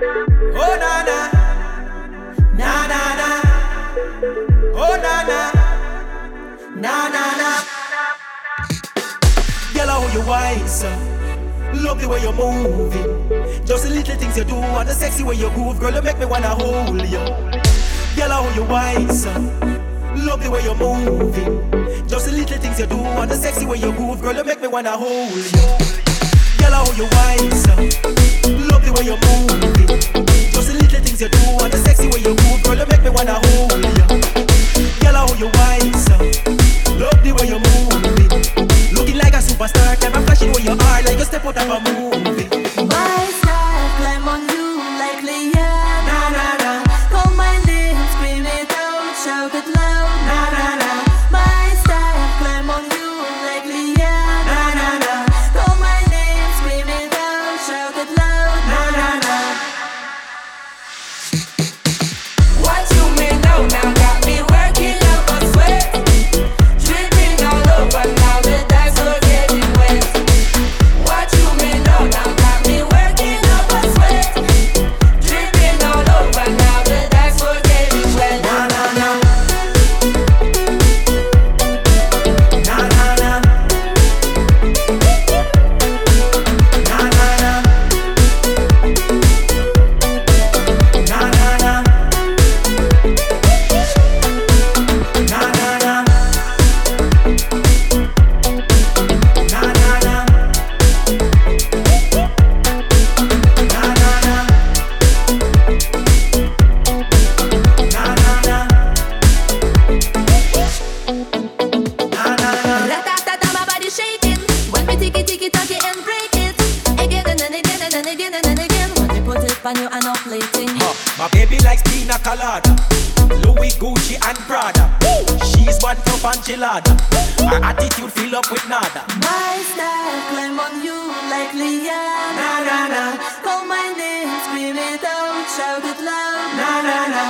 Oh na na, na na na. Oh na na, na na na. Girl, Love the way you're moving. Just the little things you do and the sexy way you move, girl, you make me wanna hold you. Girl, how you wise up. Love the way you're moving. Just the little things you do and the sexy way you move, girl, you make me wanna hold you. Girl, how you wise. Love the way you move. Just the little things you do and the sexy way you groove, girl, you make me wanna hold you. Girl, how you wise. Love the way you're moving. Looking like a superstar, never flashing where you are, like you step out of a movie. My style, climb on When we put it on you and not plating. Huh, My baby likes pina colada, Louis, Gucci, and Prada. She's one tough enchilada. My attitude fill up with nada. My style, climb on you like Leanne. Na na na, Call my name, scream it out, shout it loud. na na na,